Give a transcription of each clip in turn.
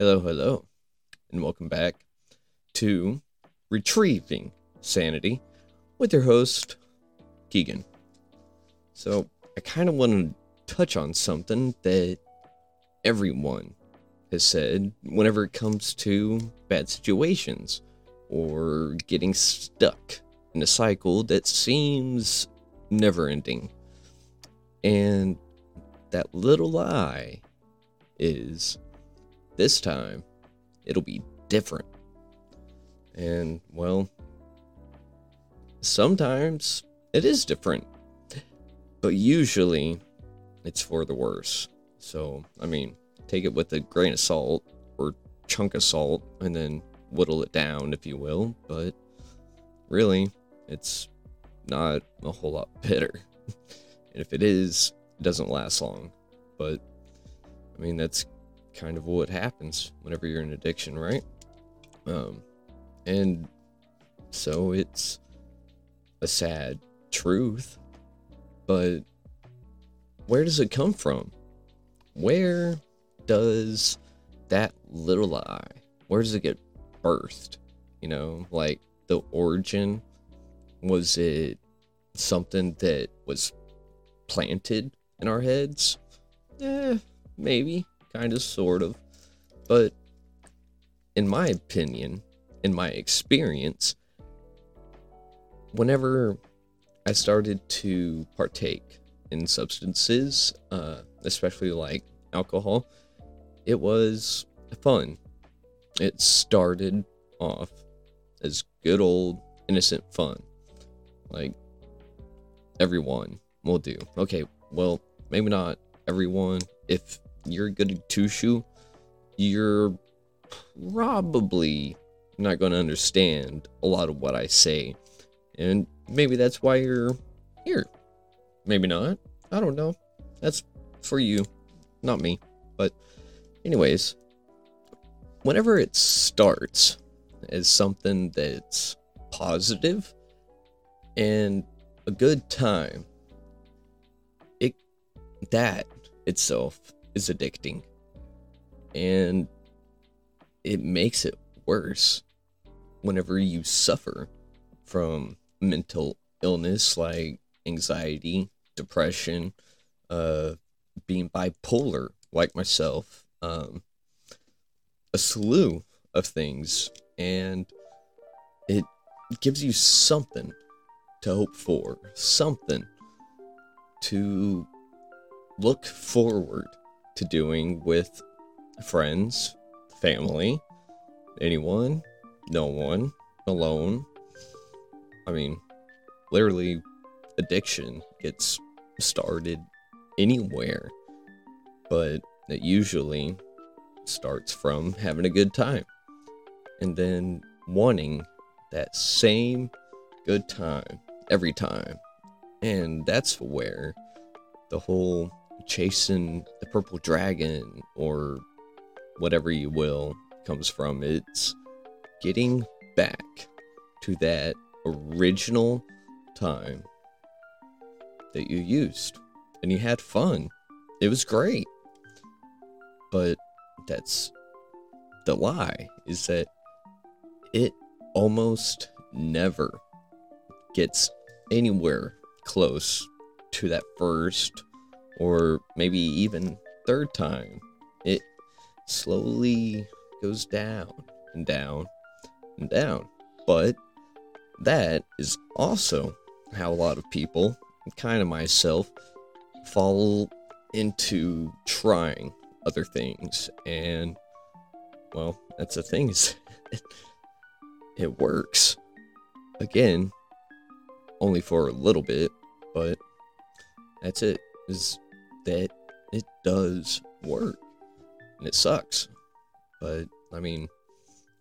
Hello, hello, and welcome back to Retrieving Sanity with your host, Keegan. So, I kind of want to touch on something that everyone has said whenever it comes to bad situations or getting stuck in a cycle that seems never ending. And that little lie is this time it'll be different. And well, sometimes it is different, but usually it's for the worse. So, I mean, take it with a grain of salt or chunk of salt and then whittle it down, if you will. But really, it's not a whole lot better. and if it is, it doesn't last long. But I mean, that's kind of what happens whenever you're in addiction, right? Um, and so it's a sad truth, but where does it come from? Where does that little lie, where does it get birthed? You know, like the origin, was it something that was planted in our heads? Eh, maybe, kind of, sort of. But in my opinion, in my experience, whenever I started to partake in substances, uh, especially like alcohol, it was fun. It started off as good old innocent fun. Like everyone will do. Okay, well, maybe not everyone. If you're good at Tushu, you're probably not going to understand a lot of what I say. And maybe that's why you're here. Maybe not. I don't know. That's for you, not me. But, anyways, whenever it starts as something that's positive and a good time, it that itself is addicting. And it makes it worse whenever you suffer from mental illness like anxiety, depression, uh, being bipolar like myself, um, a slew of things, and it gives you something to hope for, something to look forward to doing with friends, family, anyone, no one, alone. I mean, literally, addiction gets started anywhere, but it usually starts from having a good time and then wanting that same good time every time. And that's where the whole chasing the purple dragon or whatever you will comes from. It's getting back to that original time that you used and you had fun. It was great. But that's the lie is that it almost never gets anywhere close to that first or maybe even third time. It slowly goes down and down and down. But that is also how a lot of people, kind of myself, fall into trying other things. And, well, that's the thing is, it works. Again, only for a little bit, but that's it. Is that it does work. And it sucks. But I mean,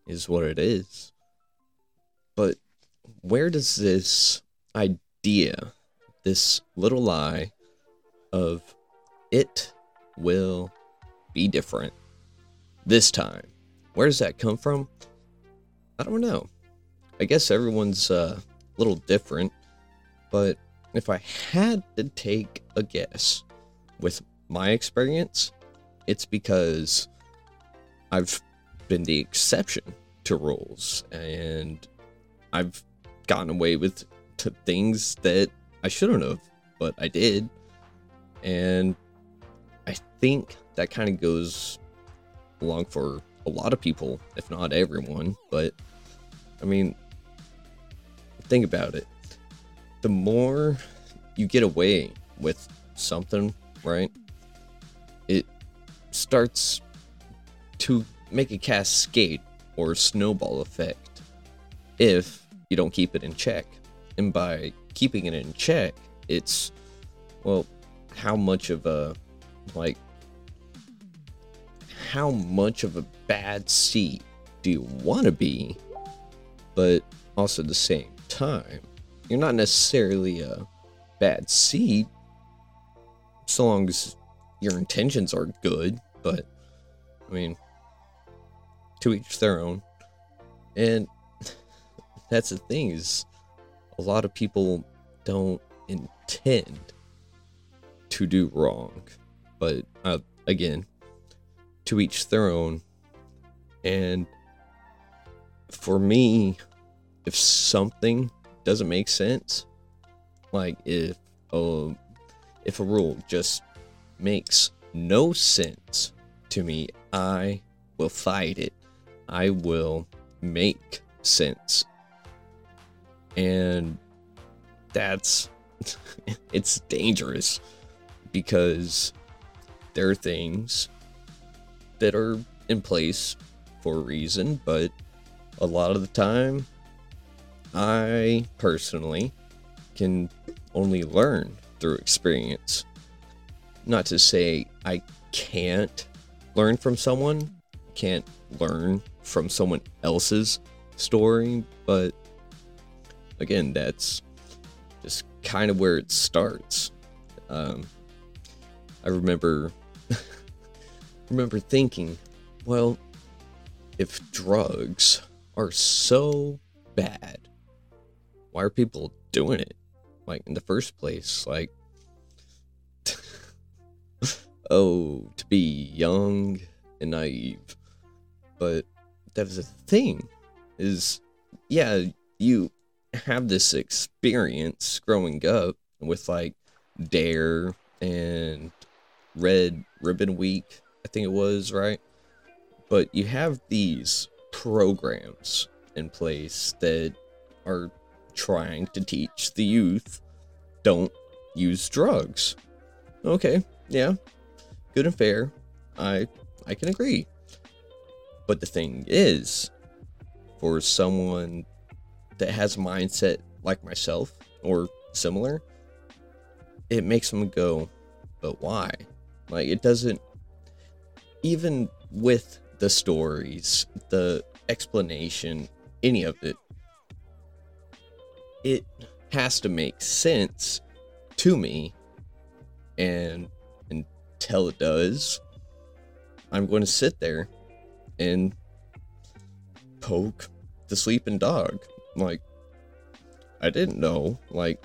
is what it is. But where does this idea, this little lie of it will be different this time, where does that come from? I don't know. I guess everyone's uh, a little different, but if I had to take a guess with my experience, it's because I've been the exception to rules, and I've gotten away with t- things that I shouldn't have, but I did. And I think that kind of goes along for a lot of people, if not everyone. But I mean, think about it. The more you get away with something, right? It starts to make a cascade or snowball effect if you don't keep it in check. And by keeping it in check, it's well, how much of a like how much of a bad seed do you want to be, but also at the same time, you're not necessarily a bad seed so long as your intentions are good, but I mean, to each their own. And that's the thing is a lot of people don't intend to do wrong, but uh, again, to each their own. And for me, if something doesn't make sense, like if a if a rule just makes no sense to me, I will fight it. I will make sense. And that's it's dangerous because there are things that are in place for a reason, but a lot of the time, I personally can only learn through experience. Not to say I can't learn from someone, can't learn from someone else's story, but again, that's just kind of where it starts. Um, I remember remember thinking, well, if drugs are so bad, why are people doing it? Like in the first place, like oh, to be young and naive. But that is a thing. Is yeah, you have this experience growing up with like D.A.R.E. and Red Ribbon Week, I think it was, right? But you have these programs in place that are trying to teach the youth don't use drugs. Okay, yeah, good and fair. I I can agree. But the thing is, for someone that has a mindset like myself or similar, it makes them go, but why? Like it doesn't even with the stories, the explanation, any of it, it has to make sense to me. And until it does, I'm going to sit there and poke the sleeping dog. Like, I didn't know. Like,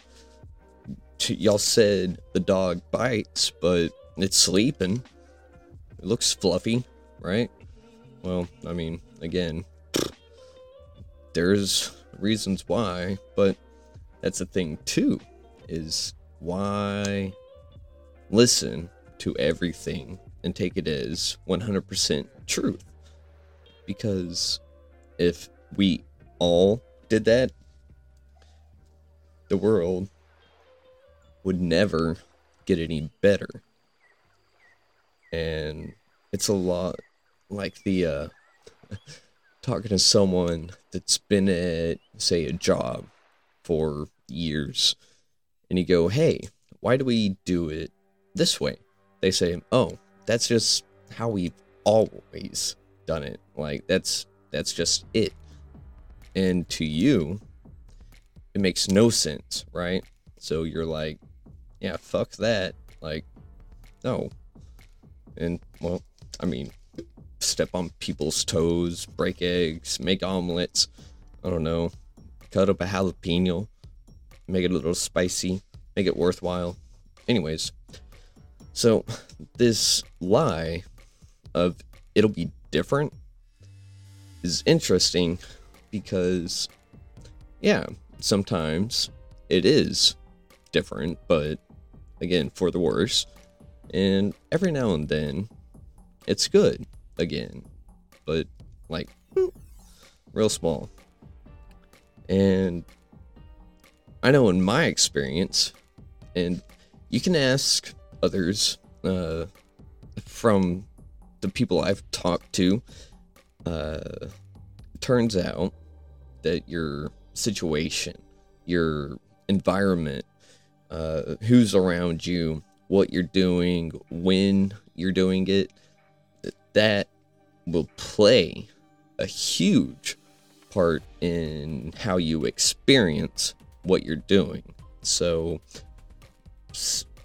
y'all said the dog bites, but it's sleeping. It looks fluffy, right? Well, I mean, again, there's reasons why, but that's the thing too, is why listen to everything and take it as 100% truth. Because if we all did that, the world would never get any better. And it's a lot like the uh talking to someone that's been at say a job for years and you go, "Hey, why do we do it this way?" They say, "Oh, that's just how we've always done it. Like that's that's just it." And to you, it makes no sense, right? So you're like, yeah, fuck that. Like, no. And, well, I mean, step on people's toes, break eggs, make omelets. I don't know. Cut up a jalapeno, make it a little spicy, make it worthwhile. Anyways, so this lie of it'll be different is interesting because, yeah, sometimes it is different, but again, for the worse. And every now and then, it's good again, but like real small. And I know in my experience, and you can ask others uh, from the people I've talked to, uh, turns out that your situation, your environment, uh, who's around you, what you're doing, when you're doing it, that will play a huge part in how you experience what you're doing. So,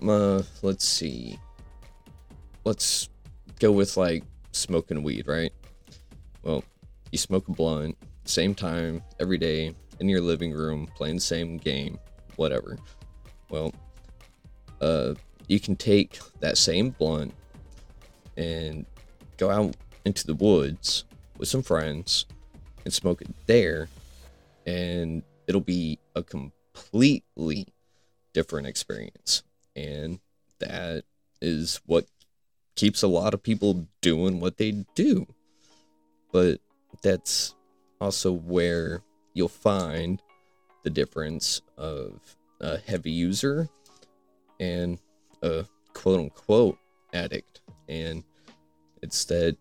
uh, let's see. Let's go with like smoking weed, right? Well, you smoke a blunt, same time, every day, in your living room, playing the same game, whatever. Well, uh, you can take that same blunt and go out into the woods with some friends and smoke it there, and it'll be a completely different experience. And that is what keeps a lot of people doing what they do. But that's also where you'll find the difference of a heavy user and a quote unquote addict. And it's that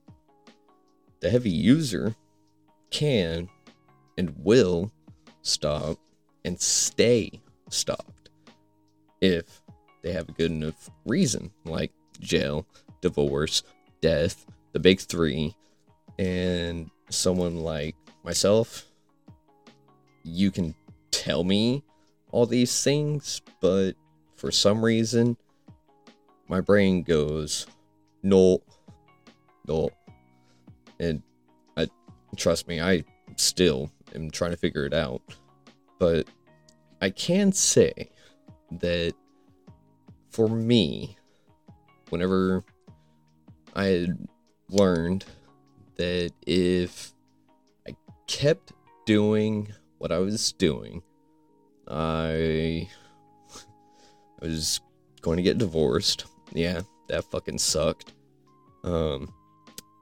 the heavy user can and will stop and stay stopped if they have a good enough reason, like jail, divorce, death, the big three, and someone like myself, you can tell me all these things, but for some reason, my brain goes, no, no. And I trust me, I still am trying to figure it out. But I can say that for me, whenever I had learned that if I kept doing what I was doing, I I was going to get divorced. Yeah, that fucking sucked. Um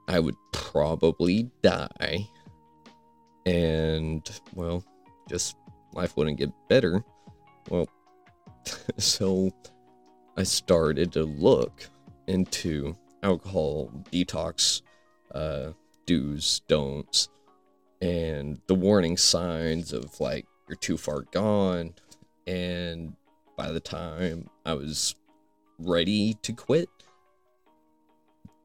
I would probably die. And well, just life wouldn't get better. Well, so I started to look into alcohol detox uh, do's, don'ts, and the warning signs of like you're too far gone. And by the time I was ready to quit,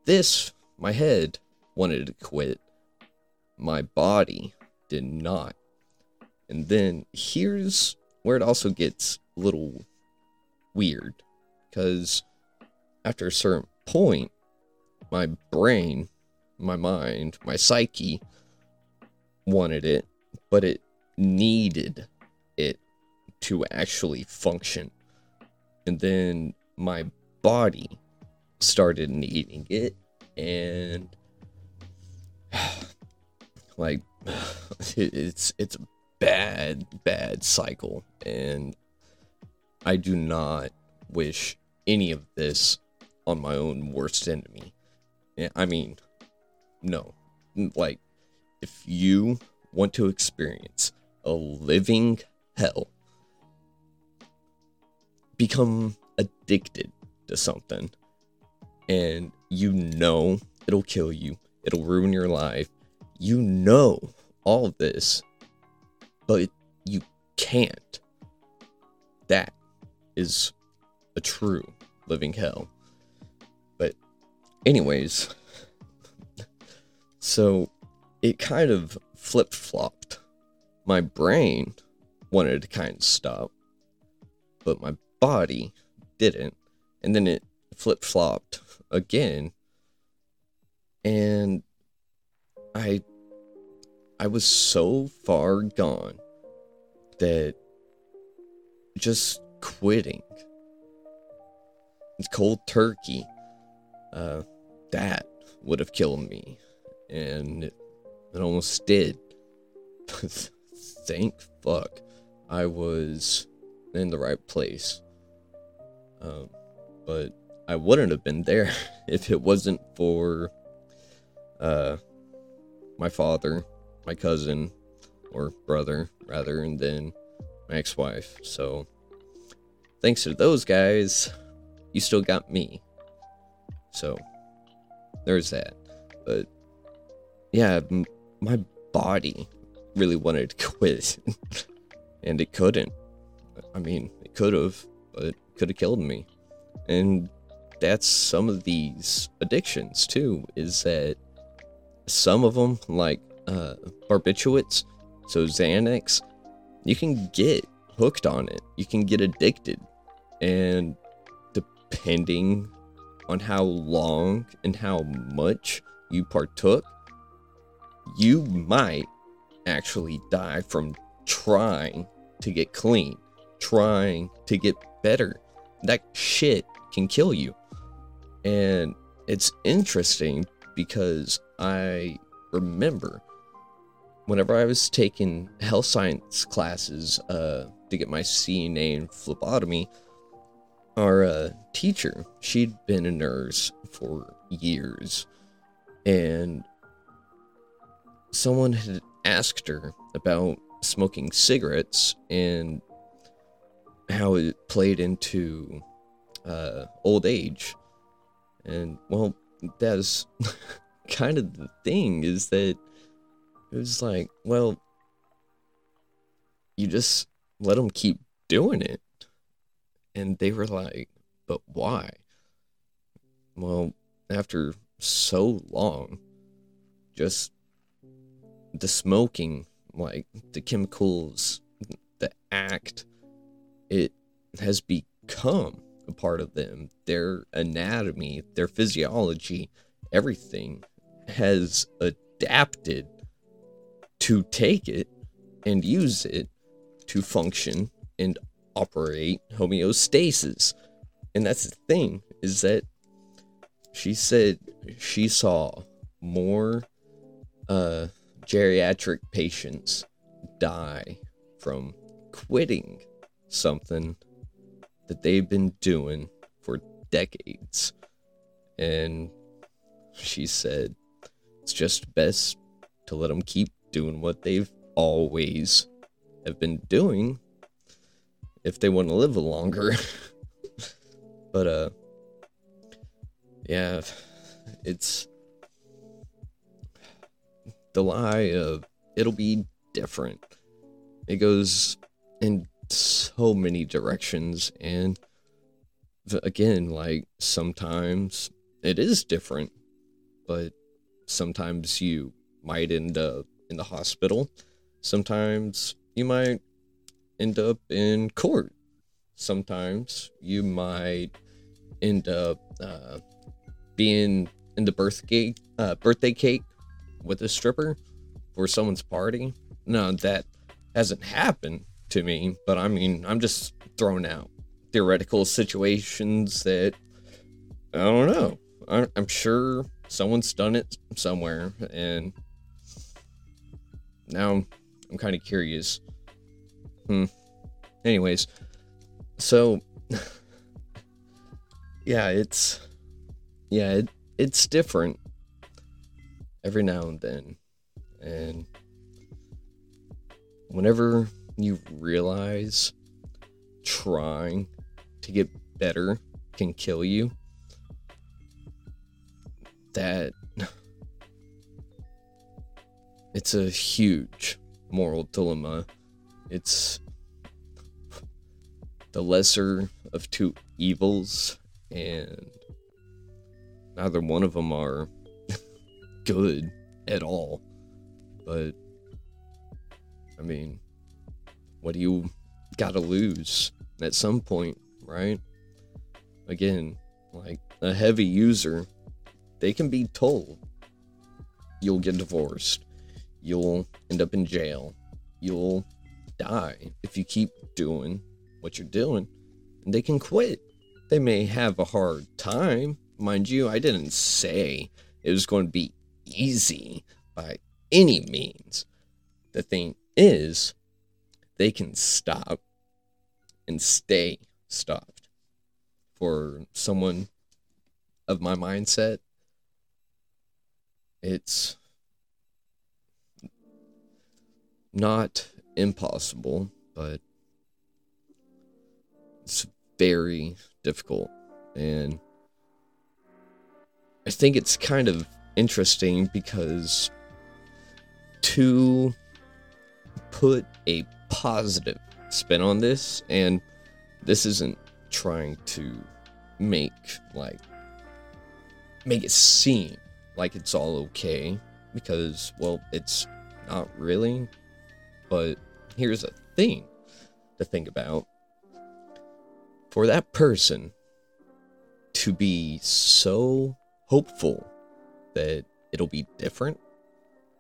this, my head, wanted to quit. My body did not. And then here's where it also gets a little weird. Because after a certain point, my brain, my mind, my psyche wanted it, but it needed it to actually function. And then my body started needing it and like it's it's a bad bad cycle and I do not wish any of this on my own worst enemy. I mean, no. Like if you want to experience a living hell, become addicted to something and you know it'll kill you, it'll ruin your life. You know all of this, but you can't. That is a true living hell. But, anyways, so it kind of flip flopped. My brain wanted to kind of stop, but my body didn't. And then it flip flopped again. And I I was so far gone that just quitting It's cold turkey uh that would have killed me and It almost did. Thank fuck I was in the right place. Um, but I wouldn't have been there if it wasn't for uh, my father, my cousin, or brother, rather, and then my ex wife. So, thanks to those guys, you still got me. So, there's that. But, yeah, m- my body really wanted to quit, and it couldn't. I mean, it could have, but it could have killed me. And that's some of these addictions too, is that some of them, like uh, barbiturates, so Xanax, you can get hooked on it. You can get addicted. And depending on how long and how much you partook, you might actually die from trying to get clean, trying to get better. That shit can kill you. And it's interesting because I remember whenever I was taking health science classes uh, to get my CNA in phlebotomy, our uh, teacher, she'd been a nurse for years, and someone had asked her about smoking cigarettes and how it played into uh, old age. And well, that's kind of the thing is that it was like, well, you just let them keep doing it. And they were like, but why? Well, after so long, just the smoking, like the chemicals, the act, it has become a part of them. Their anatomy, their physiology, everything has adapted to take it and use it to function and operate homeostasis. And that's the thing is that she said she saw more uh, geriatric patients die from quitting something that they've been doing for decades. And she said it's just best to let them keep doing what they've always have been doing if they want to live longer. but uh yeah, it's the lie of it'll be different. It goes in so many directions and again like sometimes it is different but sometimes you might end up in the hospital. Sometimes you might end up in court. Sometimes you might end up uh, being in the birthday uh, birthday cake with a stripper for someone's party. No that hasn't happened to me, but I mean, I'm just throwing out theoretical situations that I don't know. I'm sure someone's done it somewhere, and now I'm kind of curious. Hmm. Anyways, so yeah, it's yeah, it, it's different every now and then, and whenever you realize trying to get better can kill you, that it's a huge moral dilemma. It's the lesser of two evils, and neither one of them are good at all. But, I mean, what do you got to lose at some point, right? Again, like a heavy user, they can be told you'll get divorced, you'll end up in jail, you'll die if you keep doing what you're doing, and they can quit. They may have a hard time, mind you. I didn't say it was going to be easy by any means. The thing is, they can stop and stay stopped. For someone of my mindset, it's not impossible, but it's very difficult. And I think it's kind of interesting because to put a positive spin on this, and this isn't trying to make like make it seem like it's all okay because well it's not really. But here's a thing to think about. For that person to be so hopeful that it'll be different,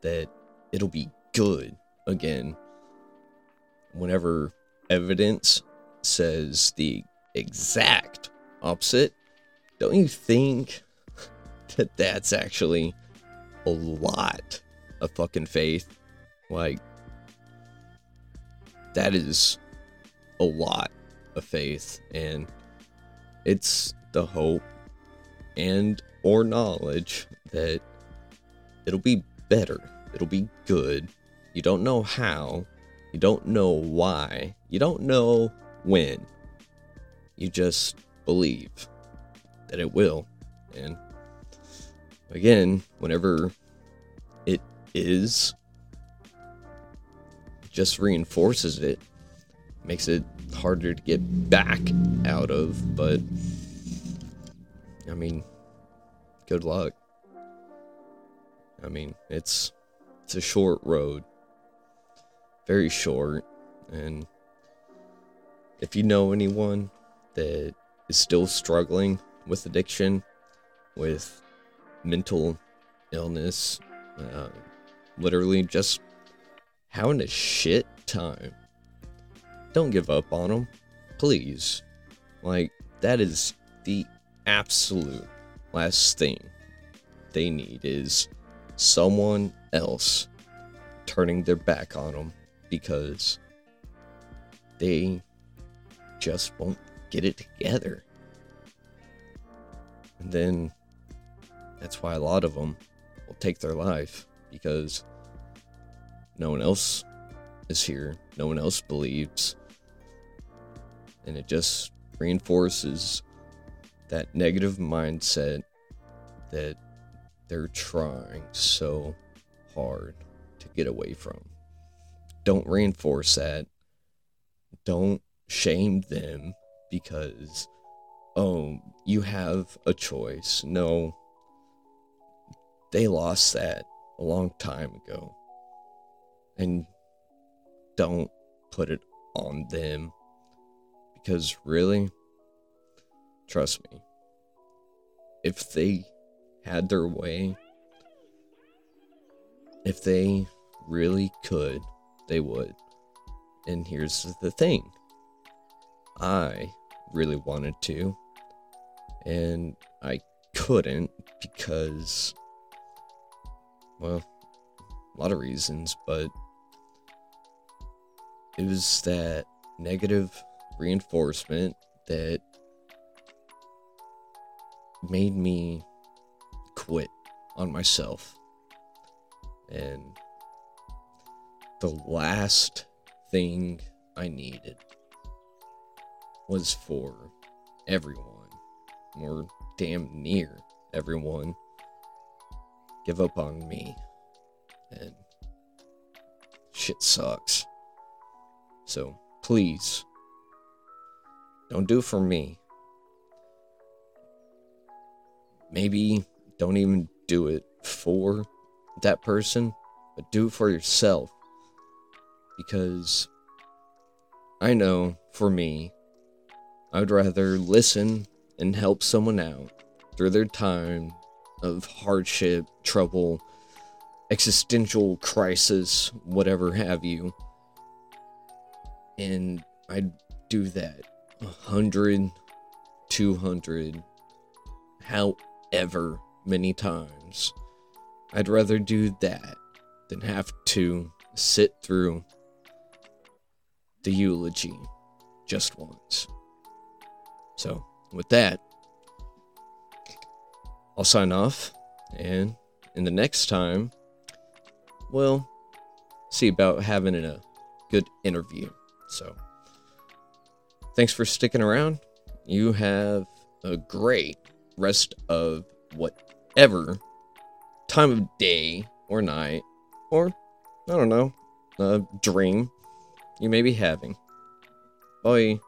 that it'll be good again, whenever evidence says the exact opposite, don't you think that that's actually a lot of fucking faith? Like, that is a lot of faith, and it's the hope and or knowledge that it'll be better, it'll be good. You don't know how, you don't know why, you don't know when. You just believe that it will. And again, whenever it is, it just reinforces it, makes it harder to get back out of. But I mean, good luck. I mean, it's it's a short road. Very short and if you know anyone that is still struggling with addiction, with mental illness, uh, literally just having a shit time, don't give up on them, please. Like, that is the absolute last thing they need is someone else turning their back on them because they just won't get it together. And then that's why a lot of them will take their life because no one else is here, no one else believes. And it just reinforces that negative mindset that they're trying so hard to get away from. Don't reinforce that. Don't shame them because, oh, you have a choice. No, they lost that a long time ago. And don't put it on them because really Trust me. If they had their way, if they really could, they would. And here's the thing I really wanted to, and I couldn't because, well, a lot of reasons, but it was that negative reinforcement that made me quit on myself. And the last thing I needed was for everyone, or damn near everyone, give up on me. And shit sucks. So please, don't do for me. maybe don't even do it for that person, but do it for yourself. Because I know for me, I'd rather listen and help someone out through their time of hardship, trouble, existential crisis, whatever have you. And I'd do that a hundred, two hundred, however many times. I'd rather do that than have to sit through the eulogy just once. So, with that, I'll sign off, and in the next time, we'll see about having a good interview. So, thanks for sticking around. You have a great rest of whatever time of day or night, or I don't know, a dream you may be having. Bye.